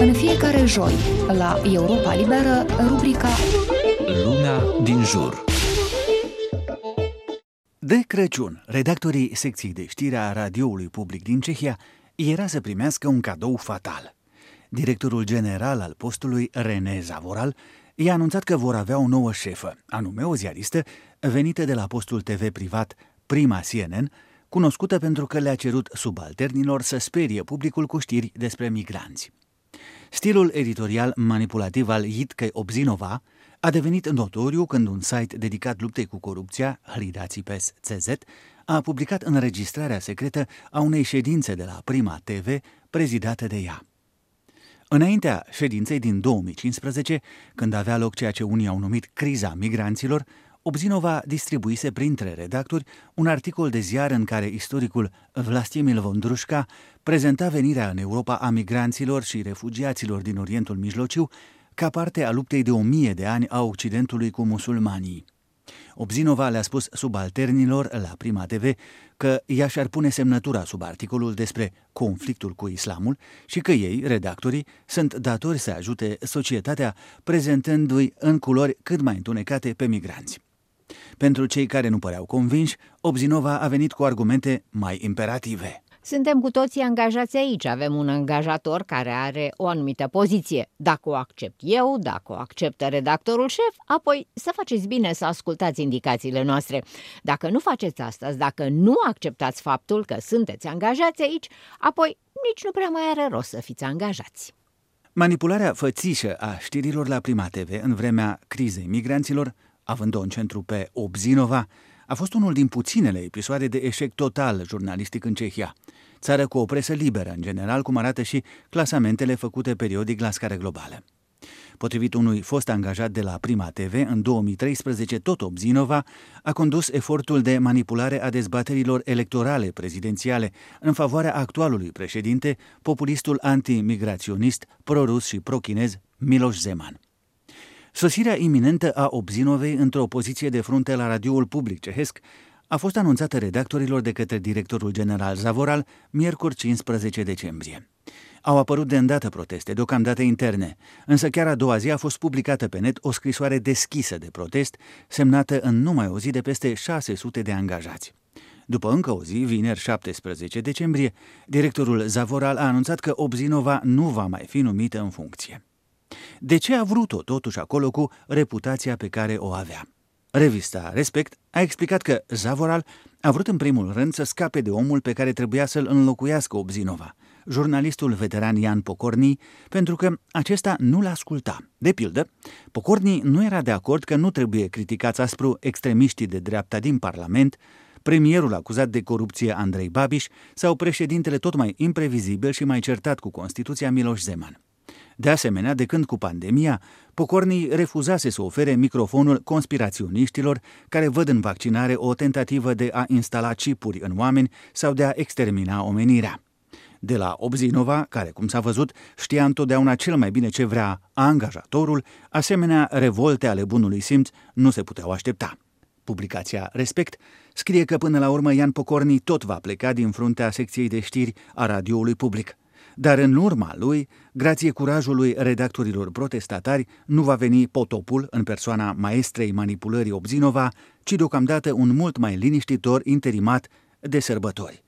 În fiecare joi, la Europa Liberă, rubrica Luna din jur. De Crăciun, redactorii secției de știre a radioului public din Cehia era să primească un cadou fatal. Directorul general al postului, René Zavoral, i-a anunțat că vor avea o nouă șefă, anume o ziaristă venită de la postul TV privat Prima CNN, cunoscută pentru că le-a cerut subalternilor să sperie publicul cu știri despre migranți. Stilul editorial manipulativ al Jitke Obzinova a devenit notoriu când un site dedicat luptei cu corupția, Hridațipes CZ, a publicat înregistrarea secretă a unei ședințe de la Prima TV prezidată de ea. Înaintea ședinței din 2015, când avea loc ceea ce unii au numit criza migranților, Obzinova distribuise printre redactori un articol de ziar în care istoricul Vlastimil Vondrușca prezenta venirea în Europa a migranților și refugiaților din Orientul Mijlociu ca parte a luptei de o mie de ani a Occidentului cu musulmanii. Obzinova le-a spus subalternilor la Prima TV că ea și-ar pune semnătura sub articolul despre conflictul cu islamul și că ei, redactorii, sunt datori să ajute societatea prezentându-i în culori cât mai întunecate pe migranți. Pentru cei care nu păreau convinși, Obzinova a venit cu argumente mai imperative. Suntem cu toții angajați aici, avem un angajator care are o anumită poziție. Dacă o accept eu, dacă o acceptă redactorul șef, apoi să faceți bine să ascultați indicațiile noastre. Dacă nu faceți asta, dacă nu acceptați faptul că sunteți angajați aici, apoi nici nu prea mai are rost să fiți angajați. Manipularea fățișă a știrilor la Prima TV în vremea crizei migranților având-o în centru pe Obzinova, a fost unul din puținele episoade de eșec total jurnalistic în Cehia, țară cu o presă liberă în general, cum arată și clasamentele făcute periodic la scară globală. Potrivit unui fost angajat de la Prima TV, în 2013 tot Obzinova a condus efortul de manipulare a dezbaterilor electorale prezidențiale în favoarea actualului președinte, populistul antimigraționist, prorus și prochinez Miloš Zeman. Sosirea iminentă a Obzinovei într-o poziție de frunte la radioul public cehesc a fost anunțată redactorilor de către directorul general Zavoral miercuri 15 decembrie. Au apărut de îndată proteste, deocamdată interne, însă chiar a doua zi a fost publicată pe net o scrisoare deschisă de protest, semnată în numai o zi de peste 600 de angajați. După încă o zi, vineri 17 decembrie, directorul Zavoral a anunțat că Obzinova nu va mai fi numită în funcție. De ce a vrut-o totuși acolo cu reputația pe care o avea? Revista Respect a explicat că Zavoral a vrut în primul rând să scape de omul pe care trebuia să-l înlocuiască Obzinova, jurnalistul veteran Ian Pocorni, pentru că acesta nu-l asculta. De pildă, Pocorni nu era de acord că nu trebuie criticați aspru extremiștii de dreapta din Parlament, premierul acuzat de corupție Andrei Babiș sau președintele tot mai imprevizibil și mai certat cu Constituția Miloș Zeman. De asemenea, de când cu pandemia, Pocornii refuzase să ofere microfonul conspiraționiștilor care văd în vaccinare o tentativă de a instala chipuri în oameni sau de a extermina omenirea. De la Obzinova, care, cum s-a văzut, știa întotdeauna cel mai bine ce vrea angajatorul, asemenea revolte ale bunului simț nu se puteau aștepta. Publicația Respect scrie că până la urmă Ian Pocorni tot va pleca din fruntea secției de știri a radioului public. Dar în urma lui, grație curajului redactorilor protestatari, nu va veni potopul în persoana maestrei manipulării Obzinova, ci deocamdată un mult mai liniștitor interimat de sărbători.